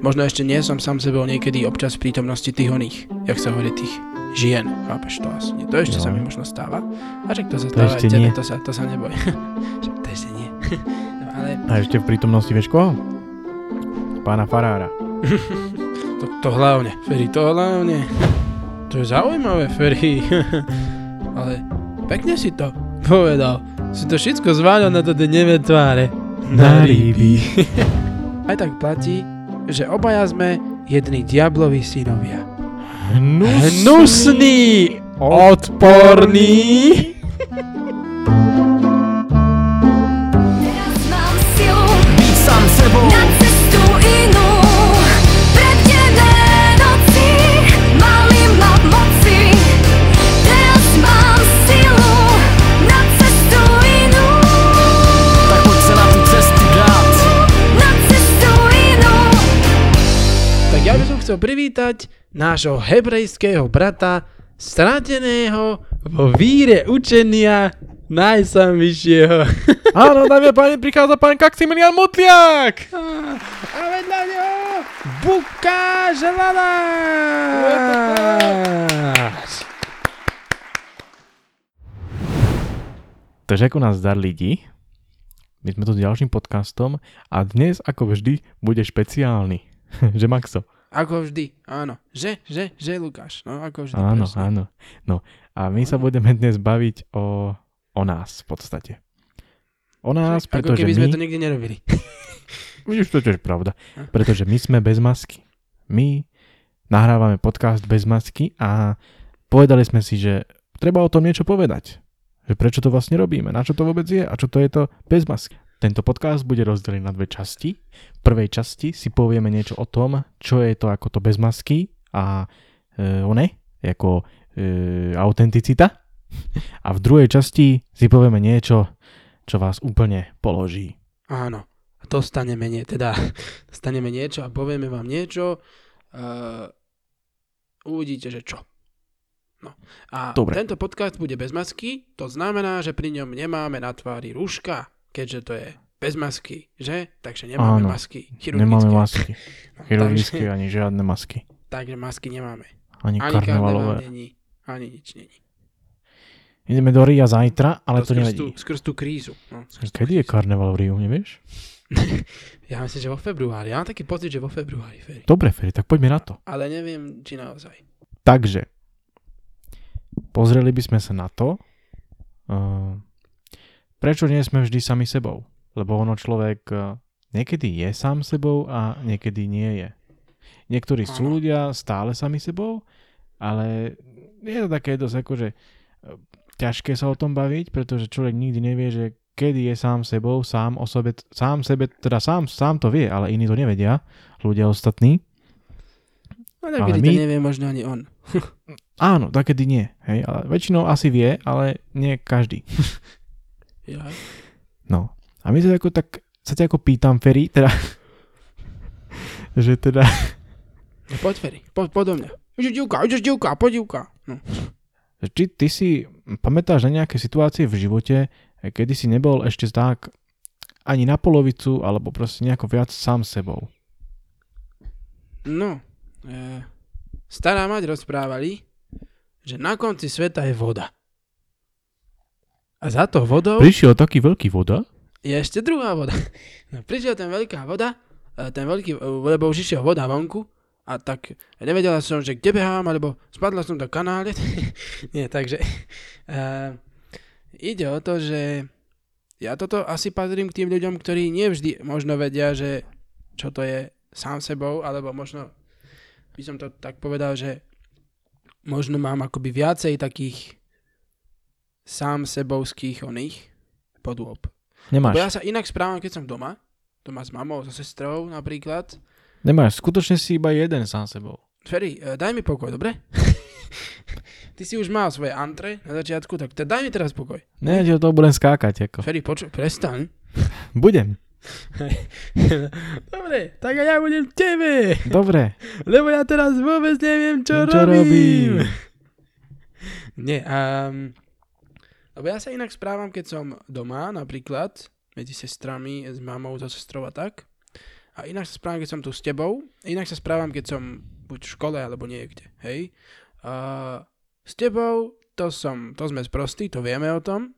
Možno ešte nie som sám sebou niekedy občas v prítomnosti tých oných, jak sa hovorí tých žien. Chápeš to asi. To ešte Jo. sa mi možno stáva. A však to sa To stáva aj tebe, to sa, to sa neboj. To ešte nie. no, ale A ešte v prítomnosti vieš koho? Pána Farára. to, to hlavne, Ferry, to hlavne. To je zaujímavé, Ferry. ale pekne si to povedal. Si to všetko zváľal na to neve tváre. Na ryby. Aj tak platí, že obaja sme jedni diablovi synovia. Hnusný, odporný. Privítať nášho hebrejského brata, strateného vo víre učenia najsamvyššieho. Áno, dámy a páni, prichádza pán Kaximilian Motliak. A vedľa neho Bukáš Laláš. Takže ako nás zdar ľudí, my sme tu s ďalším podcastom a dnes, ako vždy, bude špeciálny. že Maxo? Ako vždy, áno. Že, že, že Lukáš. No, ako vždy. Áno, presne. áno. No a my sa budeme dnes baviť o, o nás v podstate. O nás, Ako pretože keby my... sme to nikdy nerobili. Vidíš, to tiež pravda. Pretože my sme bez masky. My nahrávame podcast bez masky a povedali sme si, že treba o tom niečo povedať. Že prečo to vlastne robíme, na čo to vôbec je a čo to je to bez masky. Tento podcast bude rozdelený na dve časti. V prvej časti si povieme niečo o tom, čo je to ako to bez masky a e, one, ako e, autenticita. A v druhej časti si povieme niečo, čo vás úplne položí. Áno. Dostaneme nie, teda dostaneme niečo a povieme vám niečo. Uh, uvidíte, že čo. No. A Dobre. tento podcast bude bez masky, to znamená, že pri ňom nemáme na tvári rúška, keďže to je bez masky, že? Takže nemáme Áno. masky. Nemáme chirurgické. masky. No, Chirurgické takže, ani žiadne masky. takže masky nemáme. Ani, Ani karneval karnevalové. není, ani nič není. Ideme do Ria zajtra, ale to, tú, nevadí. skrz tú krízu. No, skrz tú Kedy je krízu. karneval v Riu, nevieš? Ja myslím, že vo februári. Ja mám taký pocit, že vo februári. Feri. Dobre, Feri, tak poďme na to. Ale neviem, či naozaj. Takže, pozreli by sme sa na to, uh, prečo nie sme vždy sami sebou. Lebo ono človek uh, niekedy je sám sebou a niekedy nie je. Niektorí sú Áno. ľudia stále sami sebou, ale je to také dosť akože ťažké sa o tom baviť, pretože človek nikdy nevie, že kedy je sám sebou, sám o sebe, sám sebe, teda sám, sám to vie, ale iní to nevedia, ľudia ostatní. No tak kedy to my- nevie možno ani on. Áno, takedy nie. Hej, ale väčšinou asi vie, ale nie každý. Ja. No. A my sa ako tak, sa ťa ako pýtam, Ferry, teda, že teda, No, poď Feri, poď, poď do mňa. Ideš divka, ideš divka, poď divka. No. či ty si pamätáš na nejaké situácie v živote, kedy si nebol ešte tak ani na polovicu, alebo proste nejako viac sám sebou. no. E, stará mať rozprávali, že na konci sveta je voda. A za to vodou Prišiel taký veľký voda? je ešte druhá voda. No, prišiel ten veľká voda, e, ten veľký, e, lebo už išiel voda vonku, a tak nevedela som, že kde behám, alebo spadla som do kanále. Nie, takže uh, ide o to, že ja toto asi patrím k tým ľuďom, ktorí nevždy možno vedia, že čo to je sám sebou, alebo možno by som to tak povedal, že možno mám akoby viacej takých sám sebovských oných podôb. Nemáš. Bo ja sa inak správam, keď som doma, doma s mamou, so sestrou napríklad. Nemáš, skutočne si iba jeden sám sebou. Ferry, eh, daj mi pokoj, dobre? Ty si už mal svoje antre na začiatku, tak te, daj mi teraz pokoj. Ne, že to budem skákať, ako. Ferry, počuj, prestaň. Budem. dobre, tak a ja budem tebe, Dobre. lebo ja teraz vôbec neviem, čo, Čo robím. robím? Nie, um, lebo ja sa inak správam, keď som doma napríklad, medzi sestrami, s mamou, so sestrou a tak. A inak sa správam, keď som tu s tebou, inak sa správam, keď som buď v škole alebo niekde, hej. A s tebou, to som, to sme sprostí, to vieme o tom.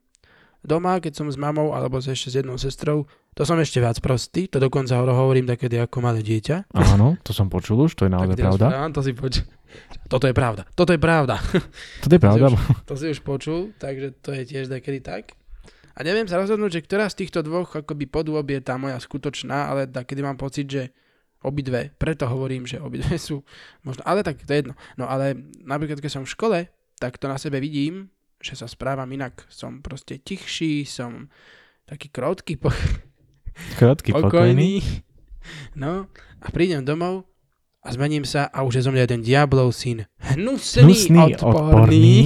Doma, keď som s mamou alebo ešte s jednou sestrou, to som ešte viac prostý, to dokonca ho hovorím takedy ako malé dieťa. Áno, to som počul už, to je naozaj pravda. Áno, to si poč- Toto je pravda, toto je pravda. Toto je pravda. To si už počul, takže to je tiež takedy tak. A neviem sa rozhodnúť, že ktorá z týchto dvoch akoby podôb je tá moja skutočná, ale takedy mám pocit, že obidve, preto hovorím, že obidve sú možno, ale tak to je jedno. No ale napríklad, keď som v škole, tak to na sebe vidím, že sa správam inak. Som proste tichší, som taký krotký, po- Krátky, pokojný. No a prídem domov a zmením sa a už je zo mňa jeden diablov syn. Hnusný, Hnusný, odporný. odporný.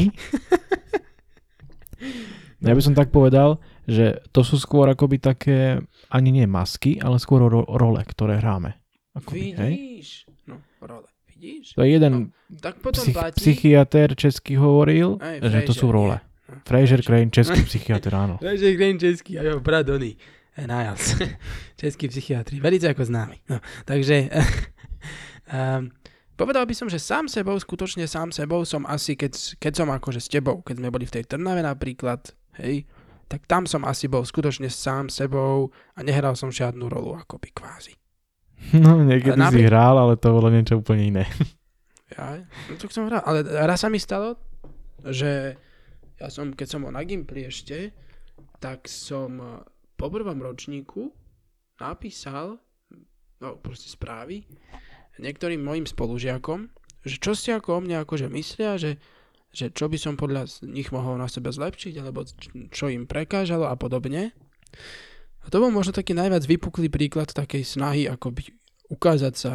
Ja by som tak povedal, že to sú skôr akoby také, ani nie masky, ale skôr ro- role, ktoré hráme. Akoby, hej? Vidíš? No, role. Vidíš? To je jeden Tak potom psych- platí... psychiatr český hovoril, Aj, že to Fraser, sú role. nie. Fraser Crane, český psychiatr, áno. Takže Green český a jeho brat Donny. Niles. Český psychiatri. Velice ako známy. No, takže... um, povedal by som, že sám sebou, skutočne sám sebou som asi, keď, keď som akože s tebou, keď sme boli v tej Trnave napríklad, hej, tak tam som asi bol skutočne sám sebou a nehral som žiadnu rolu akoby kvázi. No, niekedy Ale si napri- hral, ale to bolo niečo úplne iné. Ja, no to som hral. Ale raz sa mi stalo, že ja som, keď som bol na Gimply ešte, tak som po prvom ročníku napísal, no proste správy, niektorým mojim spolužiakom, že čo si ako o mne akože myslia, že, že čo by som podľa nich mohol na sebe zlepšiť, alebo čo im prekážalo a podobne. A to bol možno taký najviac vypuklý príklad takej snahy akoby ukázať sa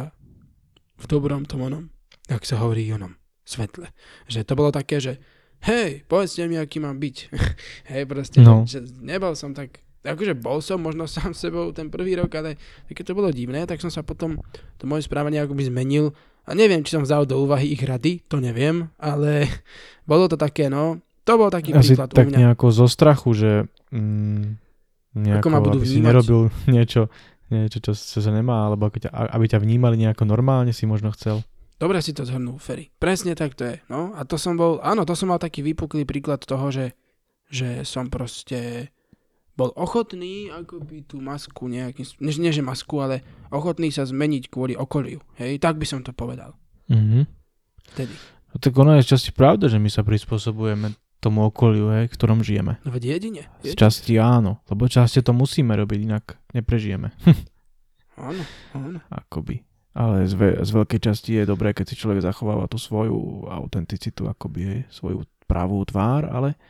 v dobrom tom onom, jak sa hovorí onom, svetle. Že to bolo také, že hej, povedzte mi, aký mám byť. hej, proste, No. že, že nebol som tak, akože bol som možno sám sebou ten prvý rok, ale keď to bolo divné, tak som sa potom, to moje správanie akoby zmenil a neviem, či som vzal do úvahy ich rady, to neviem, ale bolo to také, no, to bol taký Asi príklad u tak mňa. nejako zo strachu, že mm, nejako, ma budú aby si vnímať. nerobil niečo, niečo čo, čo sa nemá, alebo aby ťa, aby ťa vnímali nejako normálne si možno chcel. Dobre si to zhrnul, Ferry. Presne tak to je. No a to som bol, áno, to som mal taký vypuklý príklad toho, že, že som proste bol ochotný akoby tú masku nejakým, nie, nie že masku, ale ochotný sa zmeniť kvôli okoliu. Hej, tak by som to povedal. Mhm. Vtedy. No tak ono je z časti pravda, že my sa prispôsobujeme tomu okoliu, hej, v ktorom žijeme. No veď jedine. Z jedine. časti áno, lebo časti to musíme robiť, inak neprežijeme. Áno, áno. akoby. Ale z, ve- z veľkej časti je dobré, keď si človek zachováva tú svoju autenticitu, akoby hej, svoju pravú tvár, ale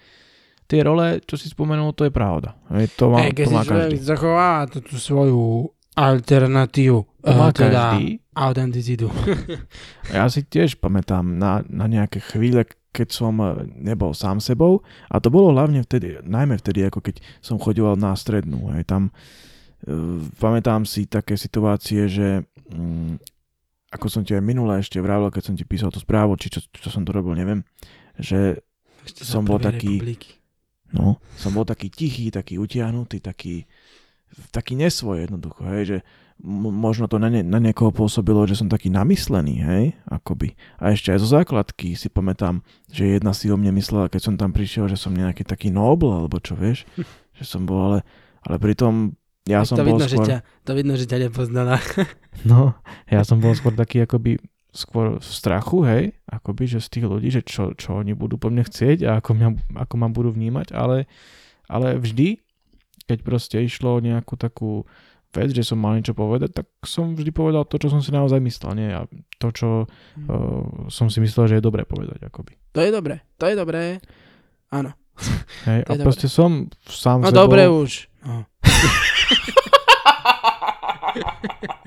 tie role, čo si spomenul, to je pravda. Hej, to má, keď to má každý. zachová tú, tú svoju alternatívu, To má eh, teda každý. autenticitu. Ja si tiež pamätám na, na nejaké chvíle, keď som eh, nebol sám sebou a to bolo hlavne vtedy, najmä vtedy, ako keď som chodil na strednú. Hej, tam eh, pamätám si také situácie, že mm, ako som ti aj minule ešte vravil, keď som ti písal tú správu, či čo, čo som to robil, neviem, že Ešte Som bol taký- republiky. No, som bol taký tichý, taký utiahnutý, taký, taký nesvoj jednoducho, hej, že m- možno to na, ne, na niekoho pôsobilo, že som taký namyslený, hej, akoby. A ešte aj zo základky si pamätám, že jedna si o mne myslela, keď som tam prišiel, že som nejaký taký nobl, alebo čo vieš, že som bol, ale, ale pritom ja Tak som to, bol vidno, skôr... že ťa, to vidno, že ťa nepoznala. No, ja som bol skôr taký akoby skôr v strachu, hej, akoby, že z tých ľudí, že čo, čo oni budú po mne chcieť a ako, mňa, ako ma budú vnímať, ale, ale vždy, keď proste išlo o nejakú takú vec, že som mal niečo povedať, tak som vždy povedal to, čo som si naozaj myslel, nie? A to, čo uh, som si myslel, že je dobré povedať, akoby. To je dobré, to je dobré. Áno. Hej, a je proste som sám No sebou... dobre už. No.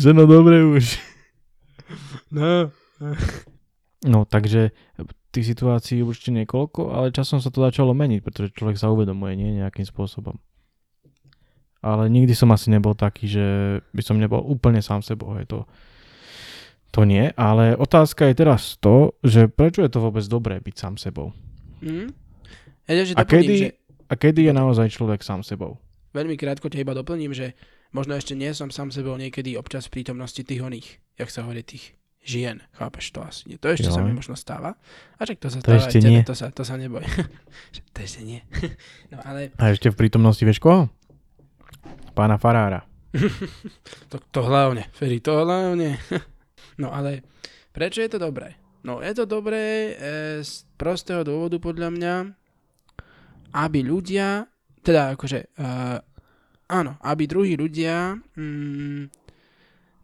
Že no dobre už. No. No, takže tých situácií určite niekoľko, ale časom sa to začalo meniť, pretože človek sa uvedomuje, nie nejakým spôsobom. Ale nikdy som asi nebol taký, že by som nebol úplne sám sebou, hej, to, to nie. Ale otázka je teraz to, že prečo je to vôbec dobré byť sám sebou? Hm? Ja ďalšie A kedy- že... a kedy je naozaj človek sám sebou? Veľmi krátko ťa iba doplním, že možno ešte nie som sám sebou niekedy občas v prítomnosti tých oných, jak sa hovorí, tých žien. Chápeš to asi nie. To ešte sa Jo. mi možno stáva. A čak to sa To stáva ešte tebe, nie. To sa, to sa neboj. To ešte nie. no ale A ešte v prítomnosti vieš koho? Pána Farára. to, to hlavne, Ferry, to hlavne. no ale prečo je to dobré? No je to dobré e, z prostého dôvodu podľa mňa, aby ľudia, teda akože, e, áno, aby druhí ľudia mm,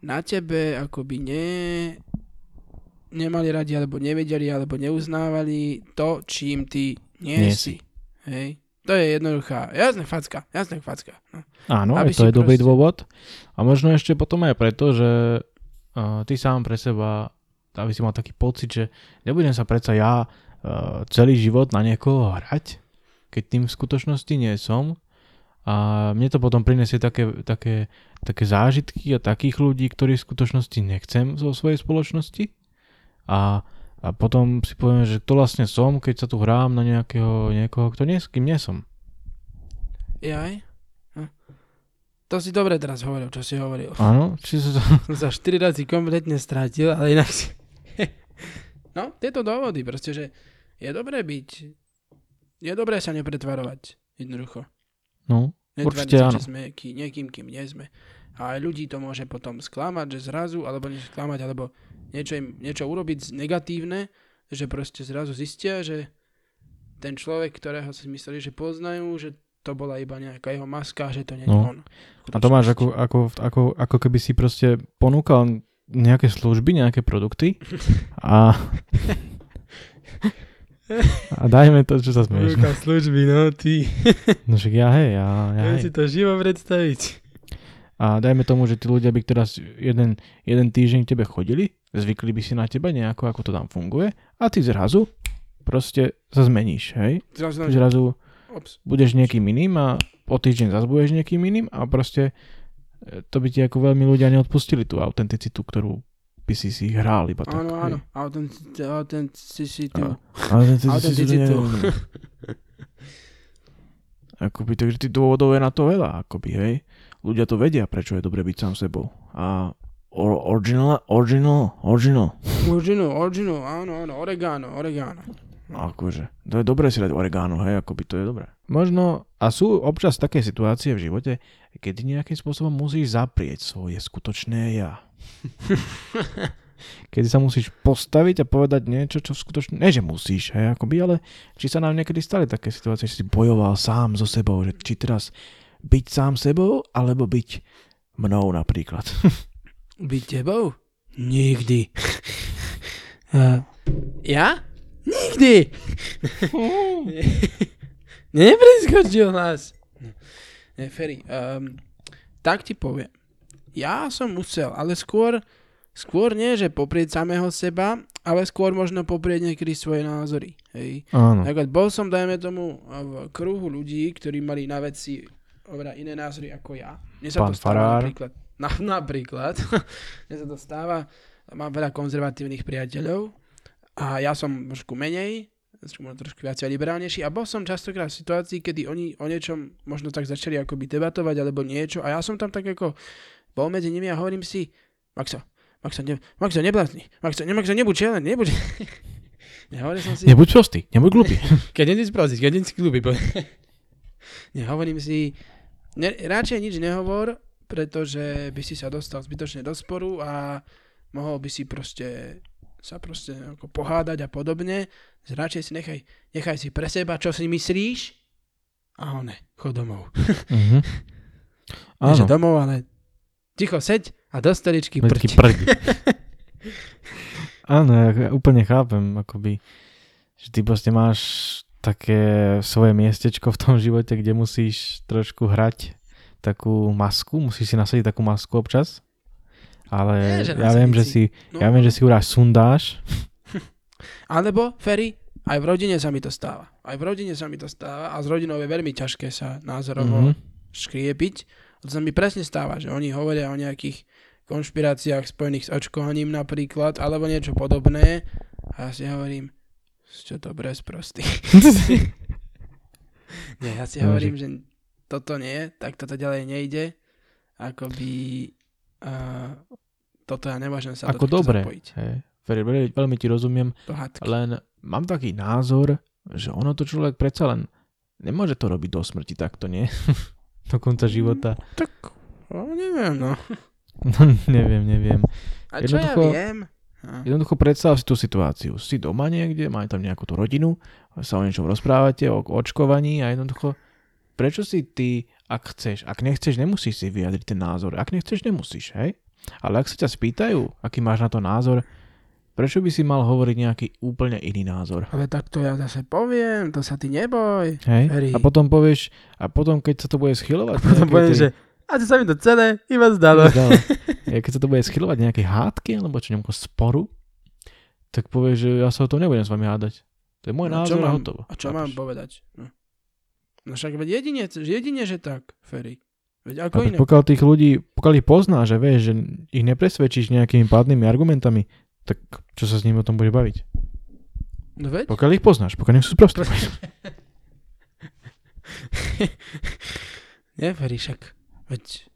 na tebe akoby ne, nemali radi, alebo nevedeli, alebo neuznávali to, čím ty nie, Nie si. Hej. To je jednoduchá, jasné facka, jasné facka. No. Áno, Aby to si je dobrý proste- dôvod. A možno ešte potom aj preto, že uh, ty sám pre seba, aby si mal taký pocit, že nebudem sa predsa ja uh, celý život na niekoho hrať, keď tým v skutočnosti nie som. A mne to potom prinesie také, také, také zážitky a takých ľudí, ktorých v skutočnosti nechcem zo svojej spoločnosti. A, a potom si poviem, že to vlastne som, keď sa tu hrám na nejakého, niekoho, kto nie, s kým nie som. Jaj? Hm. To si dobre teraz hovoril, čo si hovoril. Áno, či sa to... Sa 4 razy kompletne strátil, ale inak si... no, tieto dôvody, proste, že je dobré byť... Je dobré sa nepretvarovať, jednoducho. No, Netváriť Určite sa, áno. že sme ký, niekým, kým nie sme. A aj ľudí to môže potom sklamať, že zrazu, alebo nie sklamať, alebo niečo im, niečo urobiť negatívne, že proste zrazu zistia, že ten človek, ktorého si mysleli, že poznajú, že to bola iba nejaká jeho maska, že to nie je No. on. A to máš ako, ako, ako, ako keby si proste ponúkal nejaké služby, nejaké produkty a a dajme to, čo sa smieš. Ponúka služby, no ty. No však ja hej, ja, ja hej. si to živo predstaviť. A dajme tomu, že tí ľudia by teraz jeden, jeden týždeň k tebe chodili, zvykli by si na teba nejako, ako to tam funguje a ty zrazu proste sa zmeníš, hej? Zrazu, Ty zrazu Ops. budeš niekým iným a o týždeň zase budeš niekým iným a proste e, to by ti ako veľmi ľudia neodpustili tú autenticitu, ktorú by si si hral iba tak. Áno, áno. Autentic- Autenticitu. Autenticitu. Akoby, takže tých dôvodov je na to veľa, akoby, hej. Ľudia to vedia, prečo je dobre byť sám sebou. A or- original, original, original. Original, original, áno, áno. Oregano, oregano. Akože, to je dobré si dať oregano, hej, akoby to je dobré. Možno, a sú občas také situácie v živote, kedy nejakým spôsobom musíš zaprieť svoje skutočné ja. kedy sa musíš postaviť a povedať niečo, čo skutočne, nie že musíš, hej, akoby, ale či sa nám niekedy stali také situácie, že si bojoval sám so sebou, že či teraz byť sám sebou, alebo byť mnou napríklad. Byť tebou? Nikdy. Uh, ja? Nikdy. Nepreskočil hlas. Ne, Ferry, um, tak ti poviem. Ja som musel, ale skôr, skôr nie, že poprieť samého seba, ale skôr možno poprieť niekedy svoje názory. Hej. Áno. Napríklad bol som, dajme tomu, v kruhu ľudí, ktorí mali na veci oveľa iné názory ako ja. Mne sa Pán to stáva Farár. napríklad. Na, napríklad. Mne sa to stáva. Mám veľa konzervatívnych priateľov a ja som trošku menej, trošku viac liberálnejší a bol som častokrát v situácii, kedy oni o niečom možno tak začali akoby debatovať alebo niečo a ja som tam tak ako bol medzi nimi a hovorím si, Maxo, Maxo, ne, Maxo, neblázni, Maxo, ne, Maxo, nebuď čelen, nebuď. Nehovoril som si, Nebuď prostý, nebuď glupý. keď nie si sprostý, keď nie si kľúby. Nehovorím si, ne, radšej nič nehovor, pretože by si sa dostal zbytočne do sporu a mohol by si proste sa proste ako pohádať a podobne. Radšej si nechaj, nechaj si pre seba, čo si myslíš a one, chod domov. Mhm. Že Áno, domov, ale ticho seď a do stoličky prť. prdi. Áno, ja úplne chápem, akoby, že ty proste máš také svoje miestečko v tom živote, kde musíš trošku hrať takú masku, musíš si nasadiť takú masku občas. Ale Nie, ja viem, nasadiť že si. si, No. ja viem, že si uráš sundáš. Alebo, Ferry, aj v rodine sa mi to stáva. Aj v rodine sa mi to stáva a s rodinou je veľmi ťažké sa názorovo Mhm. škriepiť. To sa mi presne stáva, že oni hovoria o nejakých konšpiráciách spojených s očkovaním napríklad, alebo niečo podobné. A ja si hovorím, čo to brez prostý. Nie, ja si No, hovorím, že toto nie, tak toto ďalej nejde. Akoby uh, toto ja nemôžem sa Ako do dobre. zapojiť. Hej. Veľmi, veľmi, ti rozumiem, len mám taký názor, že ono to človek predsa len nemôže to robiť do smrti takto, nie? do konca života. Tak, no, neviem, no. No, neviem, neviem. A čo ja viem? No. Jednoducho predstav si tú situáciu. Si doma niekde, máte tam nejakú tú rodinu, sa o niečom rozprávate, o o očkovaní a jednoducho prečo si ty, ak chceš, ak nechceš, nemusíš si vyjadriť ten názor. Ak nechceš, nemusíš, hej? Ale ak sa ťa spýtajú, aký máš na to názor, prečo by si mal hovoriť nejaký úplne iný názor? Ale tak to ja zase poviem, to sa ty neboj. Hej? Ferry. A potom povieš, a potom keď sa to bude schylovať... Potom nejakej poviem, tej- že a to sa mi to celé iba zdalo. Zdalo. Ja, keď sa to bude schylovať nejakej hádky alebo čo nejakého sporu, tak povieš, že ja sa o tom nebudem s vami hádať. To je môj No, názor a mám- hotovo. A čo mám Chápeš? povedať? No. no však veď jedine, jedine, že tak, Ferry. Veď ako iné. Pokiaľ tých ľudí, pokiaľ ich poznáš, že vieš, že ich nepresvedčíš nejakými pádnymi argumentami, tak čo sa s nimi o tom bude baviť? No veď? Pokiaľ ich poznáš, pokiaľ nie sú sprostí. Nie, Ferry, však. Veď,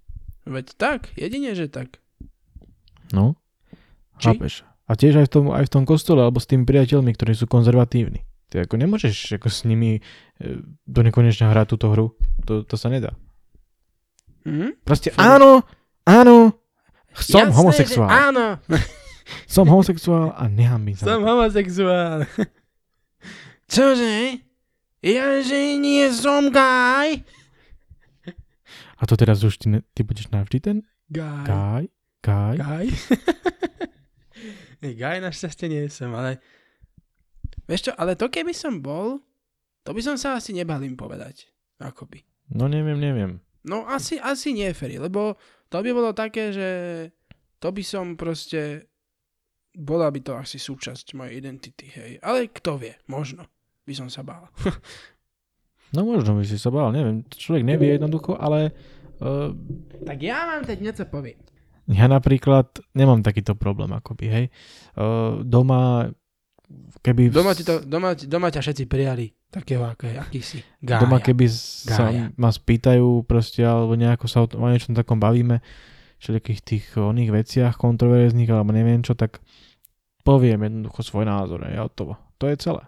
veď tak, jedine, že tak. No, Či? chápeš. A tiež aj v, tom, aj v tom kostole, alebo s tými priateľmi, ktorí sú konzervatívni. Ty ako nemôžeš ako s nimi e, do nekonečna hrať túto hru. To, to sa nedá. Mhm. Proste Ferry. áno, áno, som Jasné, homosexuál. Áno, Som homosexuál a nehambím sa. som homosexuál. Čože? Ja že nie som gaj. A to teraz už ty, ne, ty budeš navždy ten? Gaj. Kaj? Kaj? Gaj? Nie, Gaj našťastie nie som, ale... Vieš čo, ale to keby som bol, to by som sa asi nebal im povedať. Akoby. No neviem, neviem. No asi, asi nie, Ferry, lebo to by bolo také, že to by som proste... Bola by to asi súčasť mojej identity, hej. Ale kto vie, možno by som sa bál. No možno by si sa bál, neviem. Človek nevie jednoducho, ale uh, tak ja vám teď niečo poviem. ja napríklad nemám takýto problém akoby, hej. Uh, doma, keby... Doma, ti to, doma, doma ťa všetci prijali takého, ako je, aký si. Gája. Doma keby sa Gája. ma spýtajú proste, alebo nejako sa o, o niečom takom bavíme, všetkých tých oných veciach kontroverzných, alebo neviem čo, tak poviem jednoducho svoj názor, a hotovo. To je celé.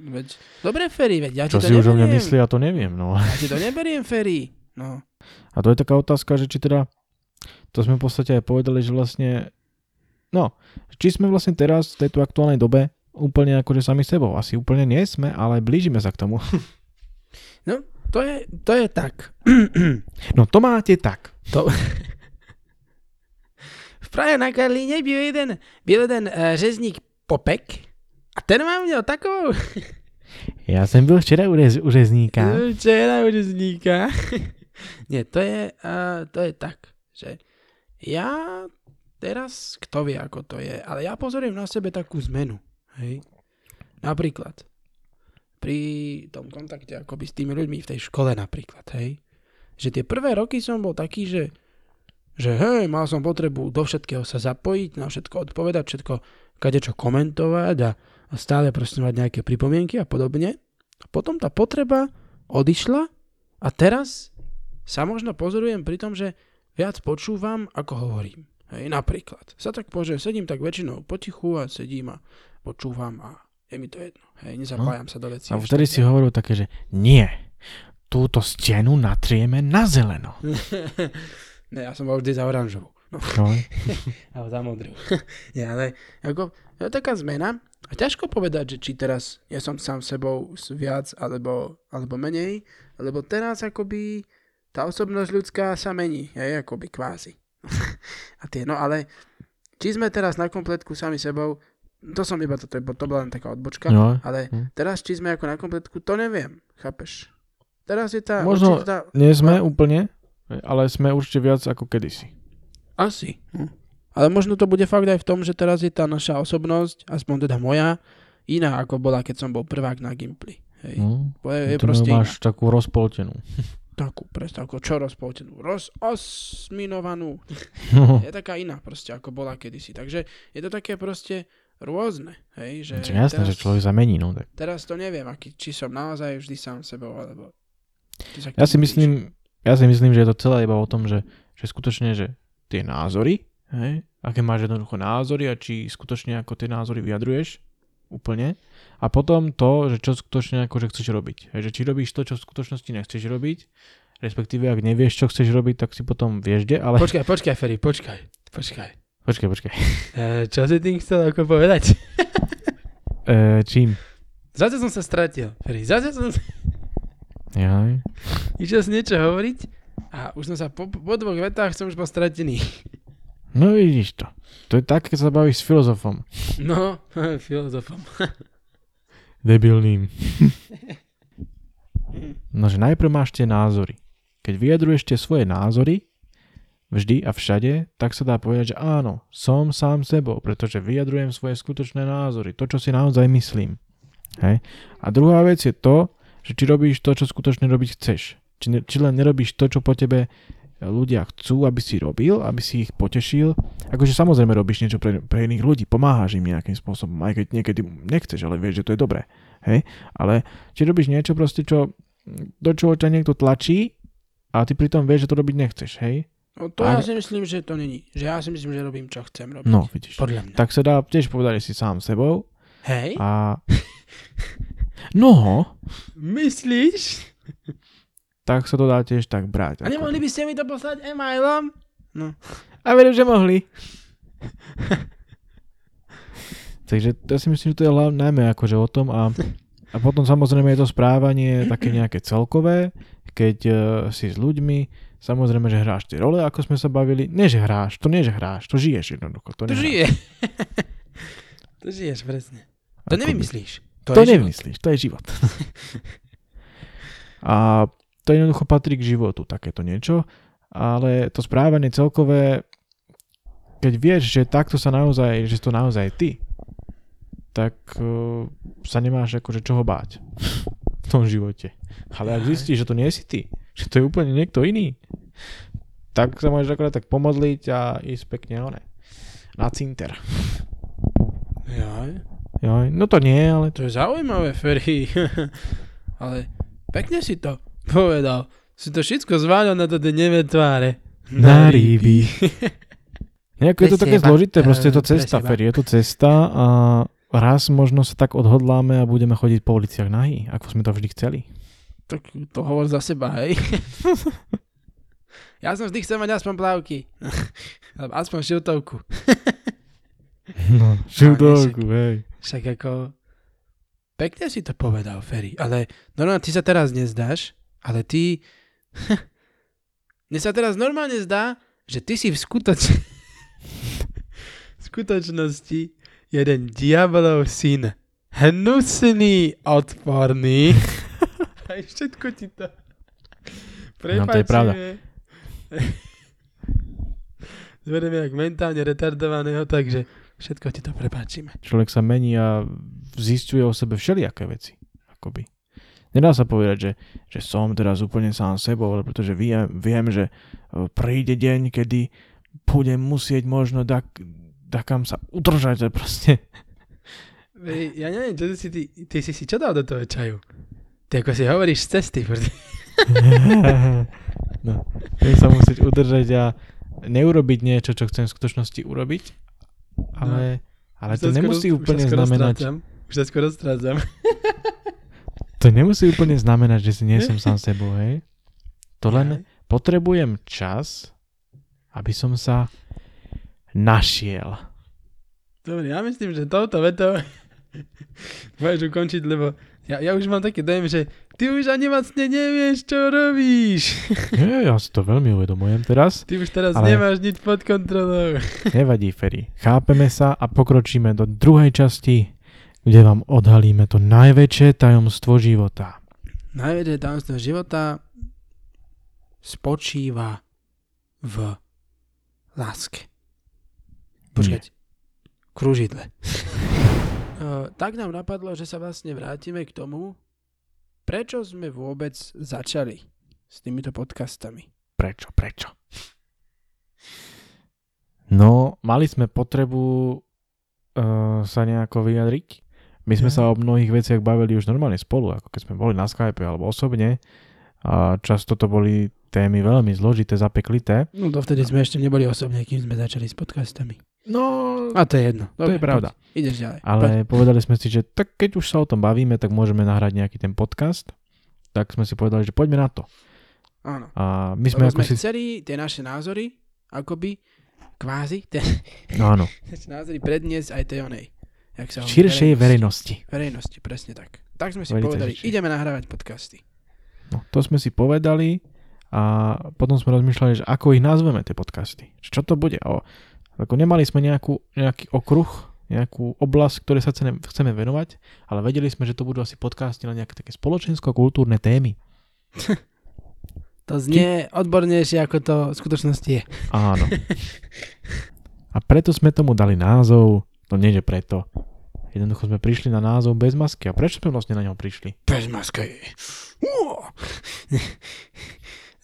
Veď, dobre, Ferry, veď ja Čo ti to si už o mňa neberiem. myslí, ja to neviem, no. Ja ti to neberiem, Ferry. No. A to je taká otázka, že či teda, to sme v podstate aj povedali, že vlastne, no, či sme vlastne teraz v tejto aktuálnej dobe úplne akože sami sebou. Asi úplne nie sme, ale blížime sa k tomu. To je, to je tak. No to máte tak. V Prahe na Karlíne byl jeden, byl jeden uh, řezník Popek a ten mám měl takovou Ja som byl včera u, rez, u řezníka. včera u řezníka. Nie, to je, uh, to je tak, že ja teraz, kto vie ako to je, ale ja pozorujem na sebe takú zmenu. Hej. Napríklad pri tom kontakte akoby s tými ľuďmi v tej škole napríklad, hej. Že tie prvé roky som bol taký, že že hej, mal som potrebu do všetkého sa zapojiť, na všetko odpovedať, všetko kadečo komentovať a, a stále proste mať nejaké pripomienky a podobne. A potom tá potreba odišla a teraz sa možno pozorujem pri tom, že viac počúvam, ako hovorím. Hej, napríklad. Sa tak pože, sedím tak väčšinou potichu a sedím a počúvam a je mi to jedno. Hej, nezapájam sa do vecí. A vtedy si hovoril také, že nie, túto stenu natrieme na zeleno. ne, ja som bol vždy za oranžovú. No. No, Alebo za modrú. Nie, ale ako, je taká zmena a ťažko povedať, že či teraz ja som sám sebou viac alebo, alebo menej, lebo teraz akoby tá osobnosť ľudská sa mení, je akoby kvázi. a tie, no ale či sme teraz na kompletku sami sebou, to som iba, to, to, to bola len taká odbočka, no. ale Hm. teraz či sme ako na kompletku, to neviem, chápeš? Teraz je tá... Možno- tá, Nie sme úplne, ale sme určite viac ako kedysi. Asi. Hm. Ale možno to bude fakt aj v tom, že teraz je tá naša osobnosť, aspoň teda moja, iná ako bola, keď som bol prvák na Gimply. Hej. No, je, je ty proste máš takú rozpoltenú. iná. Takú, presne ako čo rozpoltenú. Rozosminovanú. No, Je taká iná proste, ako bola kedysi. Takže je to také proste rôzne, hej, že Čiže jasné, že človek sa mení, no tak. teraz to neviem, aký, či som naozaj vždy sám sebou, alebo... Ja si myslím, ja si myslím, že je to celé iba o tom, že, že skutočne, že tie názory, hej, aké máš jednoducho názory a či skutočne ako tie názory vyjadruješ úplne. A potom to, že čo skutočne akože chceš robiť. Hej, že či robíš to, čo v skutočnosti nechceš robiť, respektíve ak nevieš, čo chceš robiť, tak si potom vieš kde, ale... Počkaj, počkaj, Ferry, počkaj, počkaj. Počkaj, počkaj. E, čo si tým chcel ako povedať? E, čím? Zase som sa stratil, Ferry, zase som sa... Jaj. Išiel si niečo hovoriť a už som sa po, po dvoch vetách som už bol stratený. No vidíš to. To je tak, keď sa bavíš s filozofom. No, filozofom. Debilným. no, že najprv máš tie názory. Keď vyjadruješ tie svoje názory, vždy a všade, tak sa dá povedať, že áno, som sám sebou, pretože vyjadrujem svoje skutočné názory, to, čo si naozaj myslím. Hej? A druhá vec je to, že či robíš to, čo skutočne robiť chceš. Či, ne, či len nerobíš to, čo po tebe ľudia chcú, aby si robil, aby si ich potešil. Akože samozrejme robíš niečo pre, pre iných ľudí, pomáhaš im nejakým spôsobom, aj keď niekedy nechceš, ale vieš, že to je dobré. Hej? Ale či robíš niečo proste, čo, do čoho ťa niekto tlačí a ty pritom vieš, že to robiť nechceš, hej? No to ja Ale- si myslím, že to není. Že ja si myslím, že robím, čo chcem robiť. No, vidíš. Podľa mňa. Tak sa dá tiež povedať, si sám sebou Hej, a... No, myslíš? tak sa to dá tiež tak brať. A nemohli by ste mi to poslať e-mailom? No. A verím, že mohli. Takže ja si myslím, že to je hlavne najmä akože o tom a, a potom samozrejme je to správanie také nejaké celkové, keď uh, si s ľuďmi, samozrejme, že hráš tie role, ako sme sa bavili. Nie, že hráš, to nie, že hráš, to žiješ jednoducho. To, To žije. to žiješ, presne. To Akoby. nevymyslíš. To, To, to život. nevymyslíš, to je život. a to jednoducho patrí k životu, takéto niečo, ale to správanie celkové, keď vieš, že takto sa naozaj, že to naozaj ty, tak uh, sa nemáš akože čoho báť v tom živote. Ale ak zistíš, že to nie si ty, že to je úplne niekto iný, tak sa môžeš akorát tak pomodliť a ísť pekne one, na cinter. Jaj, Joj, no to nie, ale to je zaujímavé, Ferry. Ale pekne si to povedal. Si to všetko zváľal na to neve tváre. Na ryby. Nejako je to také zložité, proste je to cesta, seba. Fer, je to cesta a raz možno sa tak odhodláme a budeme chodiť po uliciach nahý, ako sme to vždy chceli. Tak to hovor za seba, hej. ja som vždy chcel mať aspoň plavky. Aspoň šiltovku. No, šildovku, hej. Však ako... Pekne si to povedal, Ferry. Ale normálne, ty sa teraz nezdáš, ale ty... Mne sa teraz normálne zdá, že ty si v skutoč... v skutočnosti jeden diabolov syn. Hnusný, odporný. Aj všetko ti to... No, to je pravda. Zverejme jak mentálne retardovaného, takže všetko ti to prepáčime. Človek sa mení a zistuje o sebe všelijaké veci. Akoby. Nedá sa povedať, že, že som teraz úplne sám sebou, ale pretože viem, viem, že e, príde deň, kedy budem musieť možno tak, takam sa udržať, proste ja neviem, čo si ty, ty si si čo dal do toho čaju? Ty ako si hovoríš z cesty, furt. no, sa musieť udržať a neurobiť niečo, čo chcem v skutočnosti urobiť, ale, ale Už to nemusí skoro- už úplne skoro znamenať, strácam. Už sa skoro strácam. to nemusí úplne znamenať, že si nie som sám sebou, hej? To len potrebujem čas, aby som sa našiel. Dobre, ja myslím, že touto vetou môžeš ukončiť, lebo ja, ja už mám taký dojem, že ty už ani vlastne nevieš, čo robíš. Nie, ja si to veľmi uvedomujem teraz. Ty už teraz Ale- nemáš nič pod kontrolou. Nevadí, Ferry. Chápeme sa a pokročíme do druhej časti, kde vám odhalíme to najväčšie tajomstvo života. Najväčšie tajomstvo života spočíva v láske. Počkať. Kružidle. Uh, tak nám napadlo, že sa vlastne vrátime k tomu, prečo sme vôbec začali s týmito podcastami. Prečo, prečo? No, mali sme potrebu uh, sa nejako vyjadriť. My sme Ja. sa o mnohých veciach bavili už normálne spolu, ako keď sme boli na Skype alebo osobne. A často to boli témy veľmi zložité, zapeklité. No dovtedy sme ešte neboli osobne, kým sme začali s podcastami. No, A to je jedno. to je pravda. Poď, ideš ďalej. Poď. Ale povedali sme si, že tak keď už sa o tom bavíme, tak môžeme nahrať nejaký ten podcast. Tak sme si povedali, že poďme na to. Áno. A my Lebo sme ako sme si... chceli tie naše názory, akoby, kvázi, tie No áno, naše názory predniesť aj tej onej. Jak sa širšej verejnosti. Verejnosti, presne tak. Tak sme si Veľmi povedali, širšej. ideme nahrávať podcasty. No, to sme si povedali a potom sme rozmýšľali, že ako ich nazveme tie podcasty. Čo to bude? O, ako nemali sme nejakú, nejaký okruh, nejakú oblasť, ktoré sa chceme, venovať, ale vedeli sme, že to budú asi podcasty na nejaké také spoločensko-kultúrne témy. To znie odbornejšie, ako to v skutočnosti je. Áno. A preto sme tomu dali názov, no nie že preto. Jednoducho sme prišli na názov bez masky. A prečo sme vlastne na ňom prišli? Bez masky.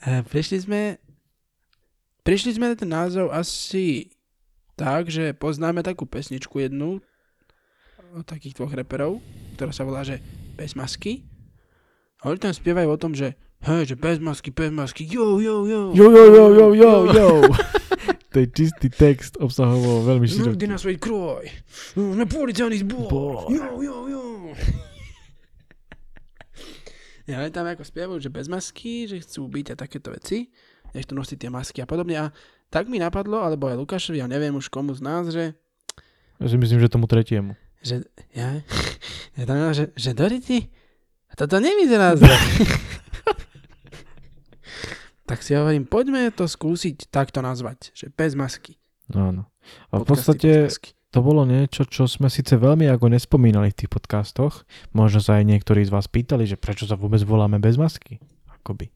E, prišli sme... Prišli sme na ten názov asi tak, že poznáme takú pesničku jednu od takých dvoch reperov, ktorá sa volá, že Bez masky. A oni tam spievajú o tom, že hej, že bez masky, bez masky, jo, jo, jo. Jo, jo, jo, jo, jo, jo. to je čistý text, obsahovo veľmi široký. kde na svoj kroj. Sme policajný. Zbor. Jo, jo, jo. Ja, ale tam ako spievajú, že bez masky, že chcú byť a takéto veci, nech to nosiť tie masky a podobne. A tak mi napadlo, alebo aj Lukášovi, ja neviem už komu z nás, že, si myslím, že tomu tretiemu. že, ja, ja tam, že, že Doriti, toto nevyzerá zle. tak si hovorím, poďme to skúsiť takto nazvať, že bez masky. Áno. A v podstate to bolo niečo, čo sme síce veľmi ako nespomínali v tých podcastoch. Možno sa aj niektorí z vás pýtali, že prečo sa vôbec voláme bez masky. Akoby.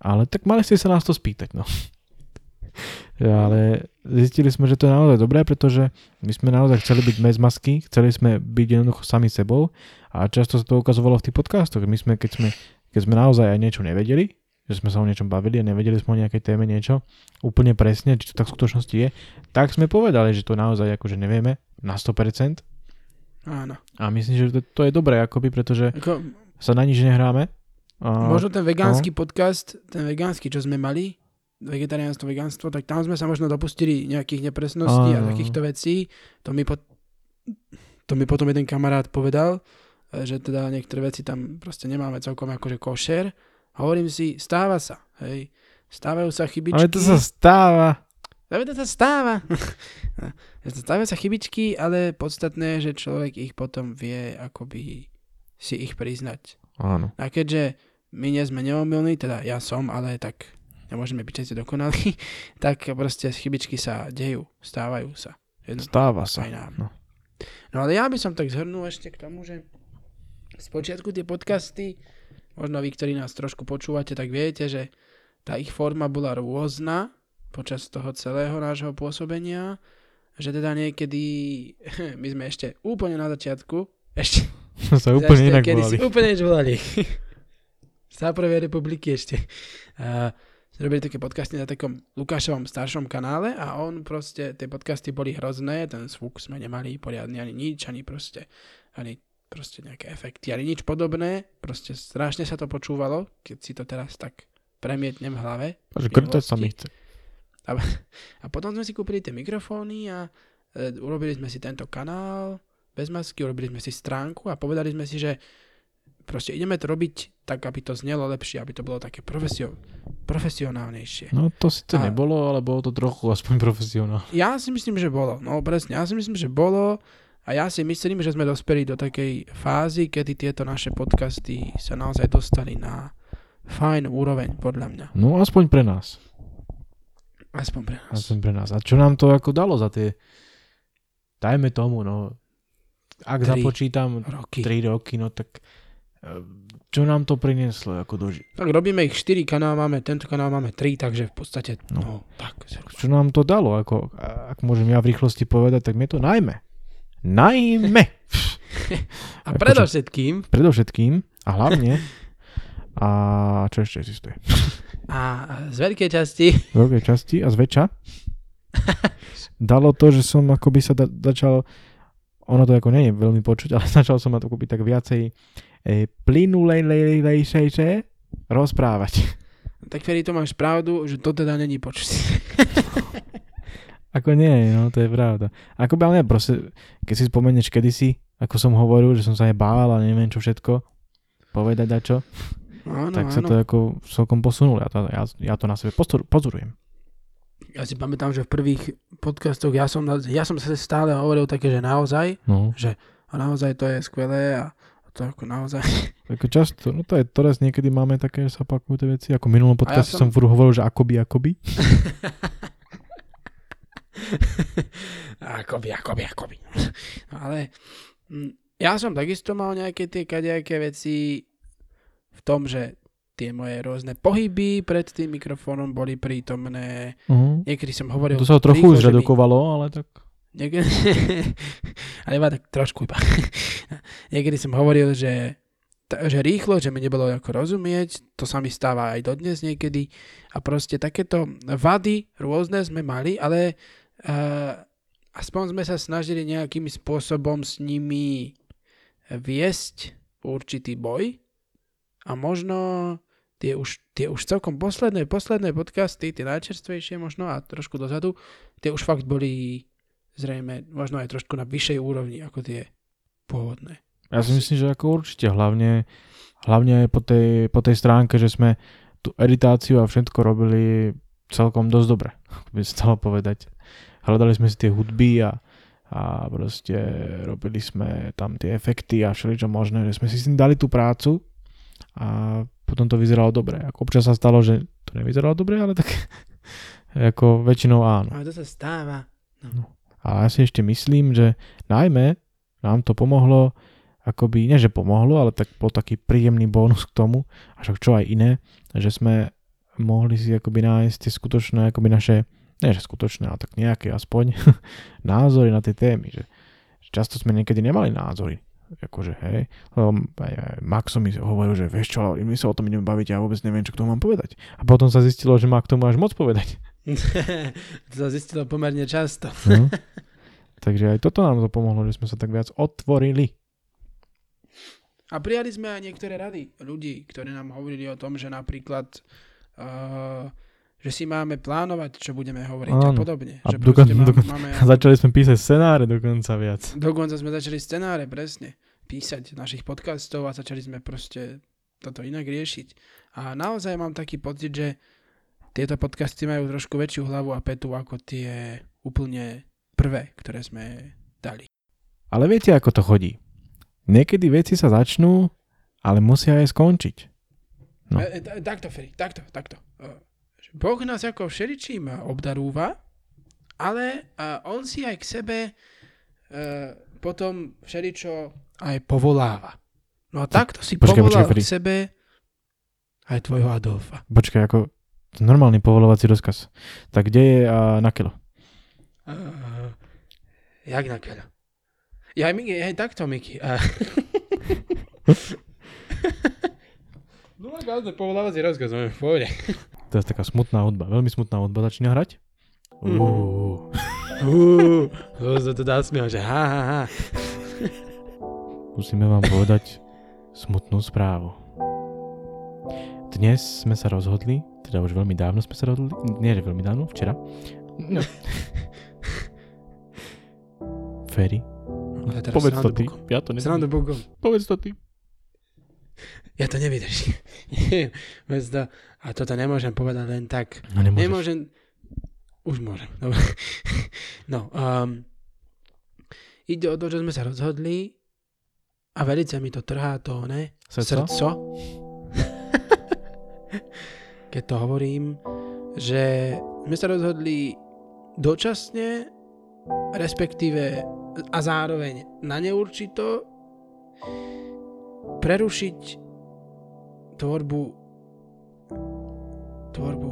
Ale tak mali ste sa nás to spýtať, no. Ale zistili sme, že to je naozaj dobré, pretože my sme naozaj chceli byť bez masky, chceli sme byť jednoducho sami sebou a často sa to ukazovalo v tých podcastoch. My sme, keď sme, keď sme naozaj aj niečo nevedeli, že sme sa o niečom bavili a nevedeli sme o nejakej téme niečo úplne presne, či to tak v skutočnosti je, tak sme povedali, že to naozaj akože nevieme na 100%. Áno. A myslím, že to, to je dobré, akoby, pretože Ako, sa na nič nehráme. A, Možno ten vegánsky podcast, ten vegánsky, čo sme mali, vegetariánstvo, vegánstvo, tak tam sme sa možno dopustili nejakých nepresností a Áno. takýchto vecí. To mi, po, to mi potom jeden kamarát povedal, že teda niektoré veci tam proste nemáme celkom akože košer. Hovorím si, stáva sa, hej. Stávajú sa chybičky. ale to sa stáva. Ale to sa stáva. Stávajú sa chybičky, ale podstatné je, že človek ich potom vie akoby si ich priznať. Áno. A keďže my nie sme neomilní, teda ja som, ale tak nemôžeme byť všetci dokonalí, tak proste chybičky sa dejú, stávajú sa. Jedno, Stáva sa. aj nám. No. No ale ja by som tak zhrnul ešte k tomu, že spočiatku tie podcasty, možno vy, ktorí nás trošku počúvate, tak viete, že tá ich forma bola rôzna počas toho celého nášho pôsobenia, že teda niekedy, my sme ešte úplne na začiatku, ešte sa úplne ešte inak volali. úplne volali. Za prvej republiky ešte. A robili také podcasty na takom Lukášovom staršom kanále a on proste, tie podcasty boli hrozné, ten zvuk sme nemali poriadny ani nič, ani proste, ani proste nejaké efekty, ani nič podobné. Proste strašne sa to počúvalo, keď si to teraz tak premietnem v hlave. Krtať sa mi chce. A potom sme si kúpili tie mikrofóny a e, urobili sme si tento kanál bez masky, urobili sme si stránku a povedali sme si, že proste ideme to robiť tak, aby to znelo lepšie, aby to bolo také profesio- profesionálnejšie. No to síce A- nebolo, ale bolo to trochu aspoň profesionálne. Ja si myslím, že bolo. No presne, ja si myslím, že bolo a ja si myslím, že sme dospeli do takej fázy, kedy tieto naše podcasty sa naozaj dostali na fajn úroveň, podľa mňa. No aspoň pre nás. Aspoň pre nás. Aspoň pre nás. A čo nám to ako dalo za tie... Dajme tomu, no... Ak Tri započítam Roky. 3 roky, no tak... eh, Čo nám to prinieslo ako do ži- Tak robíme ich 4 kanál, máme, tento kanál máme 3, takže v podstate, no, No. tak. zhruba. Čo nám to dalo? Ako, ak môžem ja v rýchlosti povedať, tak mi to najmä. Najmä! A predovšetkým, Predovšetkým a hlavne a čo ešte existuje? a z veľkej časti, Z veľkej časti a zväčša dalo to, že som akoby sa da- začal ono to ako nie je veľmi počuť, ale začal som ma to kúpiť tak viacej e, plynulejšejšie rozprávať. Tak Ferry, to máš pravdu, že to teda není počuť. Ako nie, no to je pravda. Ako by ale ne, proste, keď si spomenieš kedysi, ako som hovoril, že som sa aj bál a neviem čo všetko, povedať a čo, Áno, tak sa áno. to ako celkom posunulo. Ja to, ja, ja to na sebe pozor, pozorujem. Ja si pamätám, že v prvých podcastoch ja som, ja som sa stále hovoril také, že naozaj, No, a naozaj to je skvelé a to ako naozaj. ako často, no to je, teraz niekedy máme také, že sa opakujú tie veci, ako v minulom podcaste som- som... som furt hovoril, že akoby, akoby. akoby, akoby, akoby. Ale mm, ja som takisto mal nejaké tie kadejaké veci v tom, že tie moje rôzne pohyby pred tým mikrofónom boli prítomné. Uh-huh. Niekedy som hovoril... To sa trochu rýchlo, už redukovalo, ale tak... Niekedy, ale iba tak trošku iba. Niekedy som hovoril, že, že rýchlo, že mi nebolo ako rozumieť, to sa mi stáva aj dodnes niekedy. A proste takéto vady rôzne sme mali, ale uh, aspoň sme sa snažili nejakým spôsobom s nimi viesť určitý boj. A možno tie už, tie už celkom posledné, posledné podcasty, tie najčerstvejšie možno a trošku dozadu, tie už fakt boli zrejme možno aj trošku na vyššej úrovni ako tie pôvodné. Ja si myslím, že ako určite, hlavne, hlavne aj po tej, po tej stránke, že sme tú editáciu a všetko robili celkom dosť dobre, by sa dalo povedať. Hľadali sme si tie hudby a, a proste robili sme tam tie efekty a všeličo možné, že sme si s tým dali tú prácu a potom to vyzeralo dobre. Ako občas sa stalo, že to nevyzeralo dobre, ale tak ako väčšinou áno. Ale to sa stáva. A ja si ešte myslím, že najmä nám to pomohlo, akoby, nie že pomohlo, ale tak bol taký príjemný bonus k tomu, a však čo aj iné, že sme mohli si akoby nájsť tie skutočné, akoby naše, nie že skutočné, ale tak nejaké aspoň názory na tie témy, že, že často sme niekedy nemali názory, akože hej, lebo aj, aj Maxo mi hovoril, že vieš čo, ale my sa o tom ideme baviť, ja vôbec neviem, čo k tomu mám povedať. A potom sa zistilo, že má k tomu až moc povedať. to sa zistilo pomerne často. No. Takže aj toto nám to pomohlo, že sme sa tak viac otvorili. A prijali sme aj niektoré rady ľudí, ktorí nám hovorili o tom, že napríklad uh, že si máme plánovať, čo budeme hovoriť a Áno. podobne. A že dokon- proste má, dokon- máme, A začali sme písať scenáre dokonca viac. dokonca sme začali scenáre, presne, písať našich podcastov a začali sme proste toto inak riešiť. A naozaj mám taký pocit, že tieto podcasty majú trošku väčšiu hlavu a petu ako tie úplne prvé, ktoré sme dali. Ale viete, ako to chodí. Niekedy veci sa začnú, ale musia aj skončiť. No. E, e, ta- takto, Feri, takto, takto. E, Boh nás ako všeličím obdarúva, ale e, on si aj k sebe e, potom všeličo aj povoláva. No a takto si počkaj, povolal počkaj, Feri. k sebe aj tvojho Adolfa. Počkaj, ako to normálny povolovací rozkaz. Tak kde je a, na kilo? Uh, jak na keľa? Ja aj, Miki, aj takto, Miki. Uh, no to povolávací rozkaz, no v pohode. To je taká smutná hudba, veľmi smutná hudba. Začína hrať? Mm. Uú. Uuu, to sa to dá smiel, že ha, ha, ha. Musíme vám povedať smutnú správu. Dnes sme sa rozhodli, teda už veľmi dávno sme sa rozhodli, nie že veľmi dávno, včera. No. Ferry, Ale teraz povedz to srandu ty. bokom. Ja to Srandu neviem. bokom. Povedz to ty. Ja to nevydržím. To, a toto nemôžem povedať len tak. No nemôžeš. Nemôžem. Už môžem. Dobre. No, um, ide o to, že sme sa rozhodli a velice mi to trhá to, ne? Srdco? Srdco. Keď to hovorím, že sme sa rozhodli dočasne, respektíve a zároveň na neurčito prerušiť tvorbu tvorbu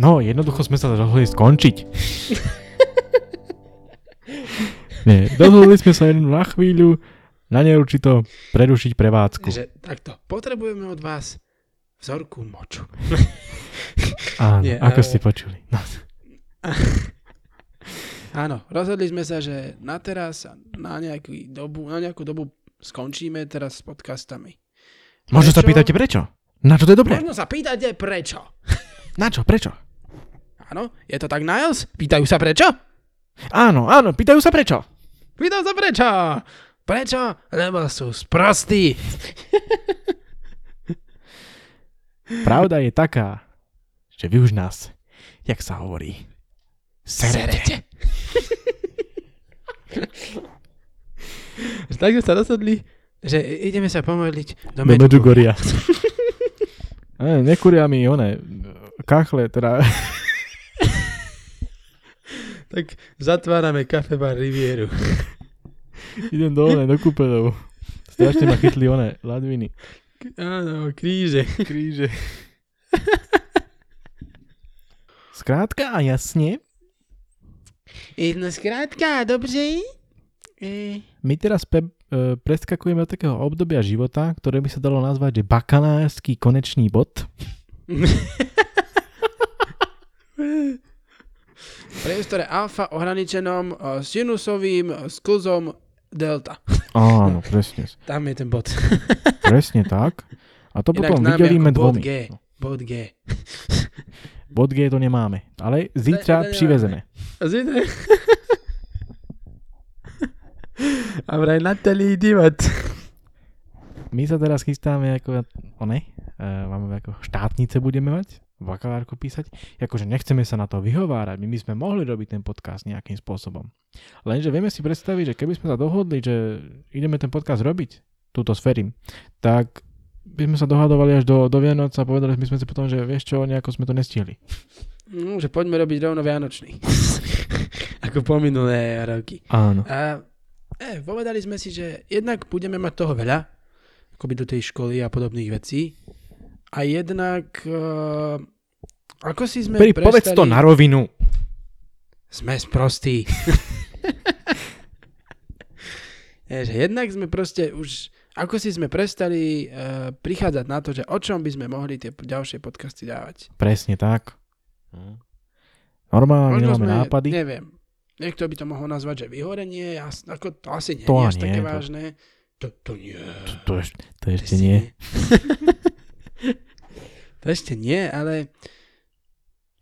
No, jednoducho sme sa rozhodli skončiť. Nie, rozhodli sme sa len na chvíľu, na neurčito, prerušiť prevádzku. že takto, potrebujeme od vás vzorku moču. Áno, Nie, ako ste počuli. No. Áno, rozhodli sme sa, že na teraz a na nejakú dobu, na nejakú dobu skončíme teraz s podcastami. Možno sa Prečo? pýtate prečo? Na čo to je dobré? Možno sa pýtate prečo. Na čo? Prečo? Áno, je to tak, Niles? Pýtajú sa prečo? Áno, áno, pýtajú sa prečo. Pýtajú sa prečo? Prečo? Lebo sú sprostí. Pravda je taká, že vy už nás, jak sa hovorí, serete. tak sme sa rozhodli, že ideme sa pomodliť do, Do Medjugorja. Medjugorja. E, Nekuria mi one, kachle, teda Tak zatvárame kafe bar Rivieru. idem dole do kúpeľov. Strašne ma chytli one, ladviny, Áno, kríže. kríže. Skrátka a jasne, Jedno skrátka, dobře. E, my teraz pe, e, preskakujeme do takého obdobia života, ktoré by sa dalo nazvať, že bakalársky konečný bod. priestore alfa ohraničenom e, sinusovým sklzom delta. Áno, presne. Tam je ten bod. Presne tak. A to Inak potom vydelíme ako bod dvomi. G. Bod G. Bod G to nemáme, ale zítra přivezeme. Zítra. A vraj Natalie Divat. My sa teraz chystáme ako, one, uh, máme ako štátnice budeme mať, bakalárku písať, akože nechceme sa na to vyhovárať, my by sme mohli robiť ten podcast nejakým spôsobom. Lenže vieme si predstaviť, že keby sme sa dohodli, že ideme ten podcast robiť, túto sférim, tak by sme sa dohadovali až do, do Vianoc a povedali sme si potom, že vieš čo, nejako sme to nestihli. No, že poďme robiť rovno Vianočný. Ako po minulé roky. Áno. A e, povedali sme si, že jednak budeme mať toho veľa, akoby do tej školy a podobných vecí. A jednak, uh, ako si sme Peri, povedz to na rovinu. Sme sprostí. Jednak sme proste už, ako si sme prestali uh, prichádzať na to, že o čom by sme mohli tie ďalšie podcasty dávať. Presne tak. Normálne nemáme nápady. neviem, niekto by to mohol nazvať, že vyhorenie, jas, ako to asi nie To je ani až také nie, to- vážne. To, to nie. To, to, to To ešte si nie. to ešte nie, ale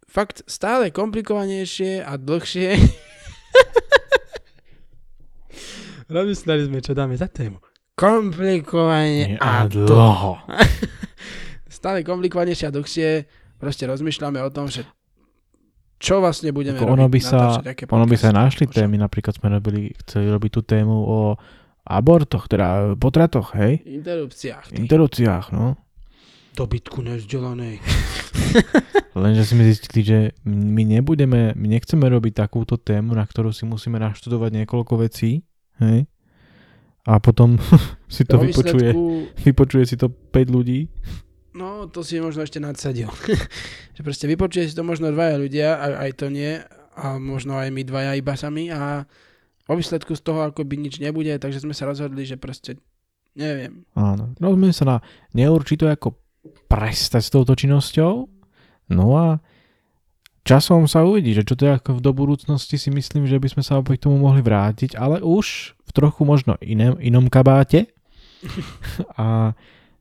fakt stále komplikovanejšie a dlhšie. Rozmysleli sme, čo dáme za tému. Komplikovanie Nie, a a dlho. Stále komplikovanejšie a dlhšie. Proste rozmýšľame o tom, že čo vlastne budeme Ako robiť. ono by sa, ono by sa našli témy, napríklad sme robili, chceli robiť tú tému o abortoch, teda potratoch, hej? Interrupciách. tých. Interrupciách, no. Dobytku nevzdelanej. Lenže sme zistili, že my nebudeme, my nechceme robiť takúto tému, na ktorú si musíme naštudovať niekoľko vecí, hej? A potom si to vypočuje, výsledku- vypočuje si to 5 ľudí. No, to si možno ešte nadsadil. že proste vypočuje si to možno dvaja ľudia, a aj to nie, a možno aj my dvaja iba sami a vo výsledku z toho akoby nič nebude, takže sme sa rozhodli, že proste neviem. Áno. No sme sa na neurčito ako prestať s touto činnosťou. No a časom sa uvidí, že čo to je ako do budúcnosti si myslím, že by sme sa opäť k tomu mohli vrátiť, ale už v trochu možno inom, inom kabáte. a,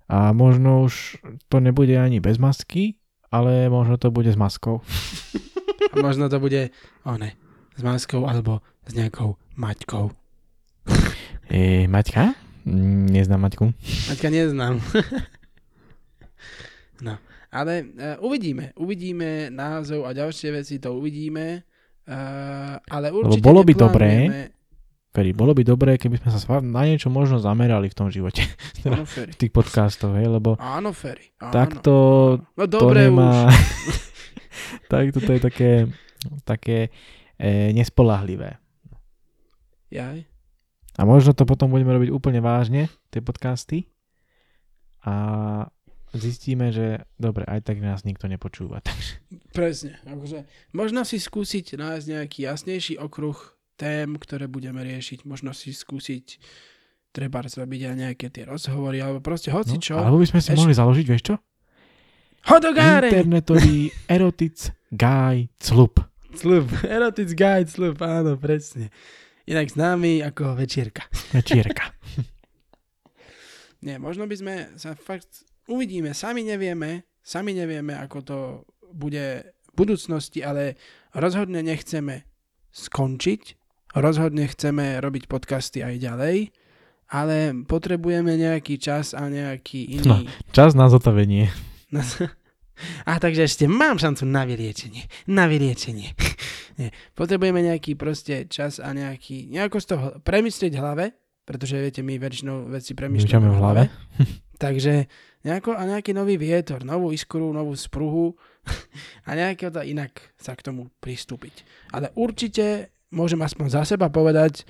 a možno už to nebude ani bez masky, ale možno to bude s maskou. A možno to bude, one, s maskou alebo s nejakou maťkou. E, Maťka? Mm, Neznám Maťku. Maťka neznám. No, ale uh, uvidíme. Uvidíme názov a ďalšie veci, to uvidíme. Uh, ale určite bolo by dobré, Feri, bolo by dobré, keby sme sa na niečo možno zamerali v tom živote. Áno, Ferry. v tých podcastoch, hej, lebo Áno, Ferry. Áno. takto No to dobre nemá... už. tak toto je také, také e, nespolahlivé. Jaj. A možno to potom budeme robiť úplne vážne, tie podcasty. A zistíme, že dobre, aj tak nás nikto nepočúva. Takže Presne. Akože, možno si skúsiť nájsť nejaký jasnejší okruh tém, ktoré budeme riešiť. Možno si skúsiť treba zrobiť aj nejaké tie rozhovory, alebo proste hoci no, čo. alebo by sme si Eš- mohli založiť, vieš čo? Hodogáreň! Internetový erotic guy club. slub. Erotic guide slub, áno, presne. Inak známy ako večierka. Večierka. Nie, možno by sme sa fakt... Uvidíme, sami nevieme, sami nevieme, ako to bude v budúcnosti, ale rozhodne nechceme skončiť, rozhodne chceme robiť podcasty aj ďalej, ale potrebujeme nejaký čas a nejaký No. iný... Čas na zotavenie. No. A takže ešte mám šancu na vyliečenie. Na vyliečenie. Nie. Potrebujeme nejaký proste čas a nejaký, nejako z toho premyslieť v hlave, pretože viete, my väčšinou veci premyšľame Myšľame v hlave. Takže nejako, a nejaký nový vietor, novú iskru, novú spruhu a nejaké to inak sa k tomu pristúpiť. Ale určite môžem aspoň za seba povedať,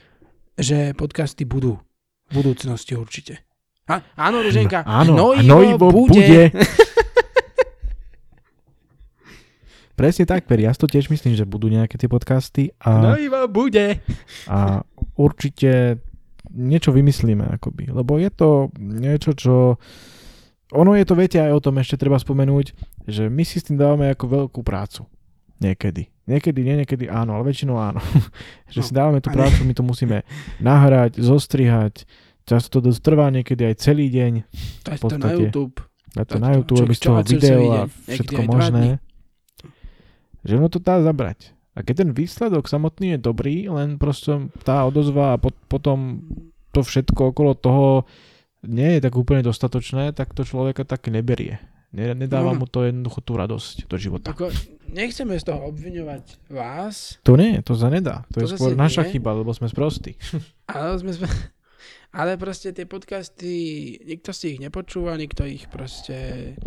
že podcasty budú. V budúcnosti určite. A, áno, Ruženka, Áno, hnojivo, hnojivo bude. bude. Presne tak, Peri, ja to tiež myslím, že budú nejaké tie podcasty a, Hnojivo bude. a určite niečo vymyslíme, akoby. Lebo je to niečo, čo... Ono je to, viete, aj o tom ešte treba spomenúť, že my si s tým dávame ako veľkú prácu. Niekedy. Niekedy, nie niekedy áno, ale väčšinou áno. že si No, dávame tú prácu, my to musíme nahrať, zostrihať, často to trvá niekedy aj celý deň, v to na. YouTube. dať to na YouTube, robiť z toho video a všetko možné. Že ono to dá zabrať. A keď ten výsledok samotný je dobrý, len proste tá odozva a pot- potom to všetko okolo toho nie je tak úplne dostatočné, tak to človeka tak neberie. Ne- Nedáva No. mu to jednoducho tú radosť do života. Ako, nechceme z toho obviňovať vás, To nie, to sa nedá. To, To je skôr naša nie. chyba, lebo sme sprostí. ale, sme, sme, ale proste tie podcasty, nikto si ich nepočúva, nikto ich proste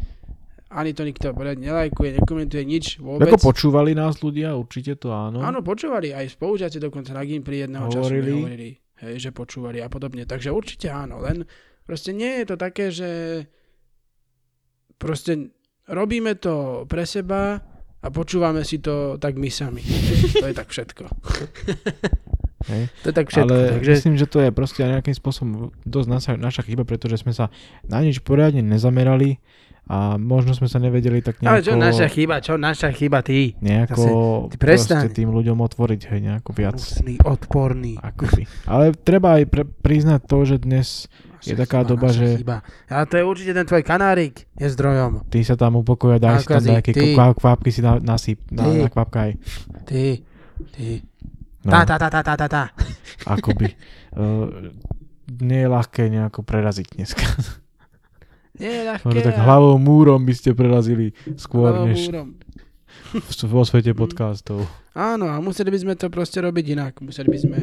ani to nikto poriadne nelajkuje, nekomentuje nič vôbec. Ako počúvali nás ľudia, určite to áno. Áno, počúvali, aj spolužiaci dokonca na Gimply jedného času Hovorili. mi hovorili, hej, že počúvali a podobne. Takže určite áno, len proste nie je to také, že proste robíme to pre seba a počúvame si to tak my sami. To je tak všetko. Hej. To je tak všetko. Ale takže... myslím, že to je proste nejakým spôsobom dosť naša, naša chyba, pretože sme sa na nič poriadne nezamerali a možno sme sa nevedeli tak nejako... Ale čo naša chyba, čo naša chyba, ty? nejako ty prestaň. proste tým ľuďom otvoriť hej, nejako viac. Hnusný, odporný. Akoby. Ale treba aj pre, priznať to, že dnes je Naša taká chyba, doba, že Chyba. A to je určite ten tvoj kanárik, je zdrojom. ty sa tam upokoja, daj si tam nejaké ty. kvapky si na, nasyp, na, Ty. na kvapkaj. Ty, ty. No, Tá, tá, tá, tá, tá, tá, tá. akoby. Uh, nie je ľahké nejako preraziť dneska. Nie je ľahké. Možno tak hlavou múrom by ste prerazili skôr, hlavou než múrom. v- vo svete podcastov. Áno, a museli by sme to proste robiť inak. Museli by sme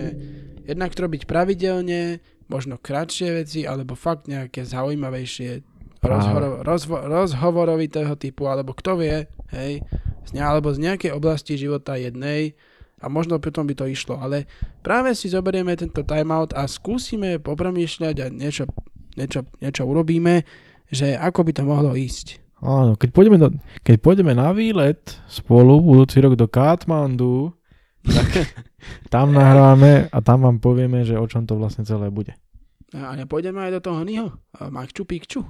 jednak to robiť pravidelne, možno kratšie veci, alebo fakt nejaké zaujímavejšie rozhovor, rozvo, rozhovorovitého typu, alebo kto vie, hej, z ne, alebo z nejakej oblasti života jednej a možno potom by to išlo, ale práve si zoberieme tento timeout a skúsime popremýšľať a niečo, niečo, niečo urobíme, že ako by to mohlo ísť. Áno, keď pôjdeme, do, keď pôjdeme na výlet spolu budúci rok do Katmandu, tak tam nahráme a tam vám povieme, že o čom to vlastne celé bude. A nepôjdeme aj do toho? A Makču Pikču?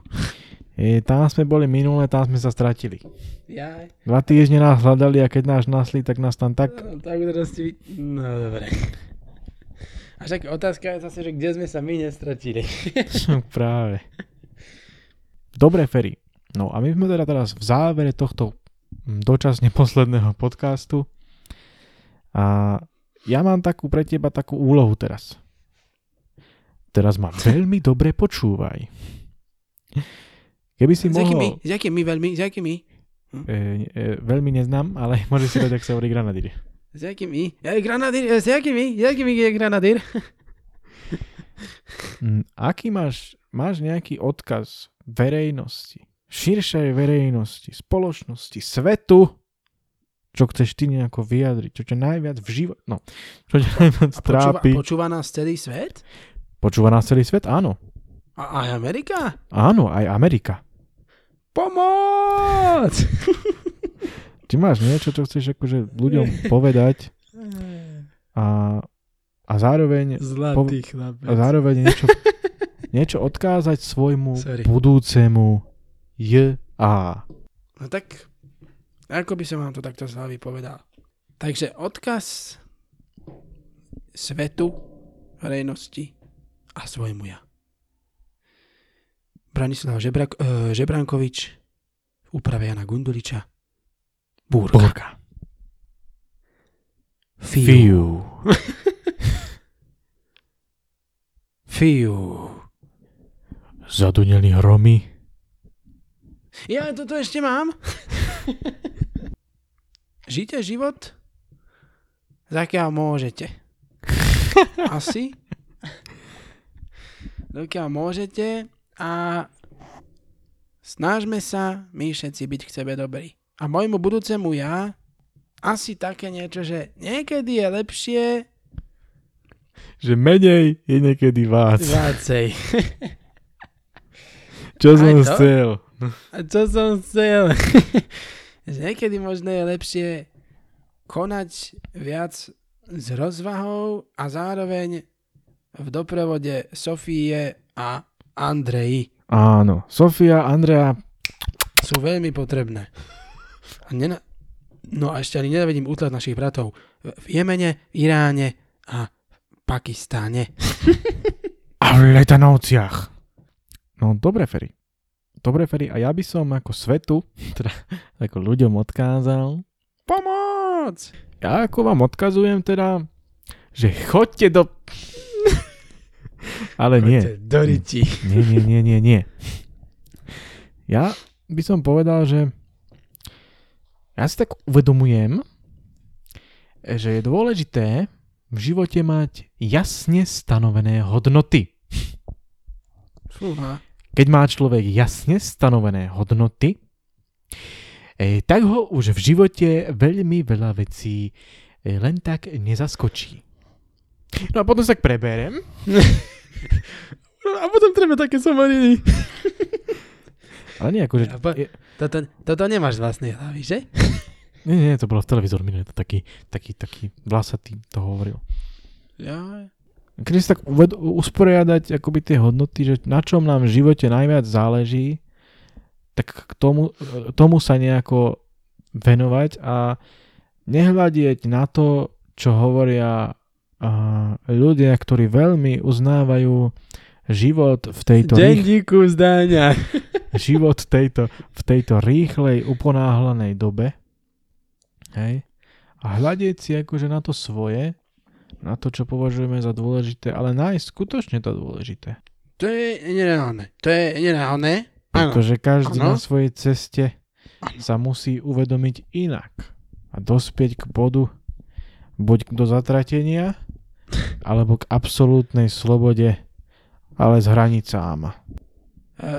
E, tam sme boli minule, tam sme sa stratili. Jaj. Dva týždne nás hľadali a keď nás našli, tak nás tam tak... No, tak teraz ti... No, dobre. A však otázka je zase, že kde sme sa my nestratili. Práve. Dobre, Ferry. No a my sme teda teraz v závere tohto mm, dočasne posledného podcastu. A ja mám takú pre teba takú úlohu teraz. Teraz ma veľmi dobre počúvaj. Keby si S mohol... S jakými veľmi? S jakými? E, e, veľmi neznám, ale môžeš si dať, ak sa hovorí granadír. S jakými? Ja, granadír, s jakými? S jakými je granadír? Mm, Aký máš, máš nejaký odkaz verejnosti, širšej verejnosti, spoločnosti, svetu, čo chceš ty nejako vyjadriť, čo ťa najviac v živote, no, čo ťa najviac A počúva, trápi. počúva nás celý svet? Počúva nás celý svet? Áno. A aj Amerika? Áno, aj Amerika. Pomoc! Či máš niečo, čo chceš akože ľuďom povedať a, a zároveň Zlatý a chlapec. zároveň niečo, niečo odkázať svojmu Sorry. budúcemu J.A. No tak, ako by som vám to takto z hlavy povedal? Takže odkaz svetu, verejnosti a svojmu ja. Branislav Žebrak, uh, Žebrankovič v úprave Jana Gunduliča. Búrka. Borka. Fiu. Fiu. Fiu. Zaduneli hromy. Ja toto ešte mám. Žite život, zakiaľ môžete. Asi. Dokiaľ môžete a snažme sa my všetci byť k sebe dobrí. A môjmu budúcemu ja asi také niečo, že niekedy je lepšie Že menej je niekedy vác. viacej. Čo som to? chcel? A čo som chcel? že niekedy možno je lepšie konať viac s rozvahou a zároveň v doprovode Sofie a Andreji Áno. Sofia, Andrea, sú veľmi potrebné. A nena- no a ešte ani nenavedím útlak našich bratov v Jemene, Iráne a Pakistáne. a v Letanovciach. No dobre, Ferry. Dobre, Ferry. A ja by som ako svetu, teda ako ľuďom odkázal, Pomoc! ja ako vám odkazujem teda, že chodte do... Ale nie. Do riti. Nie, nie, nie, nie, nie. Ja by som povedal, že ja si tak uvedomujem, že je dôležité v živote mať jasne stanovené hodnoty. Fúha. Keď má človek jasne stanovené hodnoty, eh, tak ho už v živote veľmi veľa vecí eh, len tak nezaskočí. No a potom sa tak preberem. A potom treba také somariny. Ale nie, akože... Ja, po- Toto, toto nemáš z vlastnej hlavy, že? Nie, nie, to bolo v televízor minulé, to taký, taký, taký vlasatý to hovoril. Ja. Keď si tak uved- usporiadať akoby tie hodnoty, že na čom nám v živote najviac záleží, tak k tomu, tomu sa nejako venovať a nehľadieť na to, čo hovoria a, ľudia, ktorí veľmi uznávajú život v tejto, rých, Denníku zdania. život tejto, v tejto rýchlej, uponáhlanej dobe. Hej? A hľadieť si akože na to svoje, na to, čo považujeme za dôležité, ale nájsť skutočne to dôležité. To je nereálne. To je nereálne. Pretože každý Áno. na svojej ceste sa musí uvedomiť inak a dospieť k bodu buď do zatratenia, alebo k absolútnej slobode, ale s hranicám. E,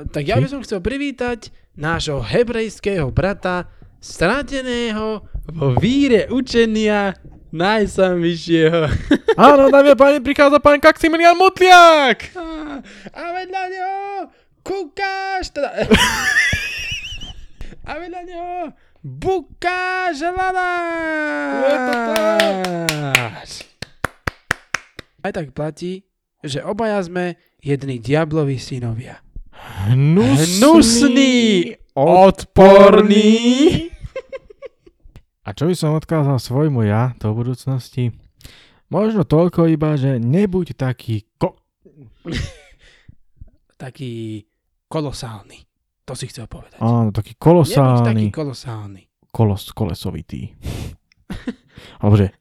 tak ja by som chcel privítať nášho hebrejského brata, strateného vo víre učenia najsamvyššieho. Áno, dámy a páni, prichádza pán Kaximilian Mutliak! A- A vedľa neho kúkáš, teda... A vedľa neho bukáš hľadáš. Aj tak platí, že obaja sme jedni diablovi synovia. Hnusný, Hnusný, odporný. A čo by som odkázal svojmu ja do budúcnosti? Možno toľko iba, že nebuď taký ko... Taký kolosálny. To si chcel povedať. Áno, taký Nebuď taký kolosálny, kolosálny. kolos, kolesovitý. Alebo že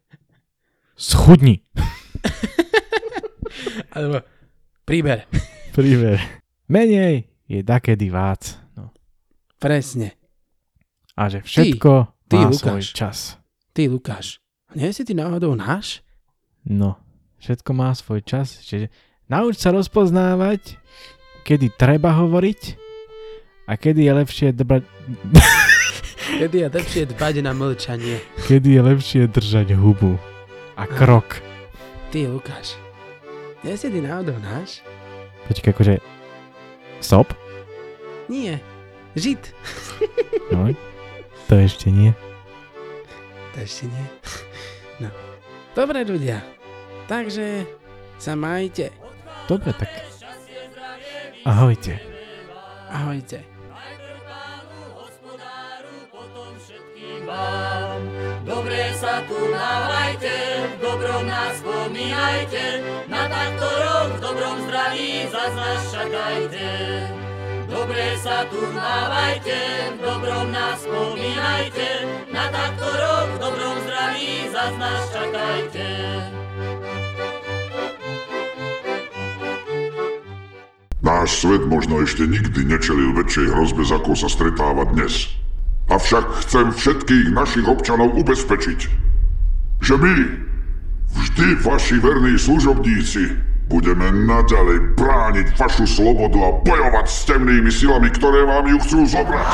schudni. Alebo príber. Príver. Menej je dakedy vác. No. Presne. A že všetko ty, má Lukáš. svoj čas. Ty, Lukáš. Nie si ty náhodou náš? No, všetko má svoj čas. Čiže nauč sa rozpoznávať, kedy treba hovoriť a kedy je lepšie dbať, Kedy je lepšie dbať na mlčanie. kedy je lepšie držať hubu a krok. Ty, Lukáš. Nie si ty náhodou náš? Počkaj, akože stop? Nie. Žid. No, to ešte nie. To ešte nie. No. Dobre, ľudia. Takže sa majte. Dobre, tak ahojte. Ahojte. Dobre sa tu mávajte, v dobrom nás spomínajte, na takto rok v dobrom zdraví zas nás čakajte. Dobre sa tu mávajte, v dobrom nás spomínajte, na takto rok v dobrom zdraví zas nás čakajte. Náš svet možno ešte nikdy nečelil väčšej hrozbe, z ako sa stretáva dnes. Avšak chcem všetkých našich občanov ubezpečiť, že my, vždy vaši verní služobníci, budeme naďalej brániť vašu slobodu a bojovať s temnými silami, ktoré vám ju chcú zobrať.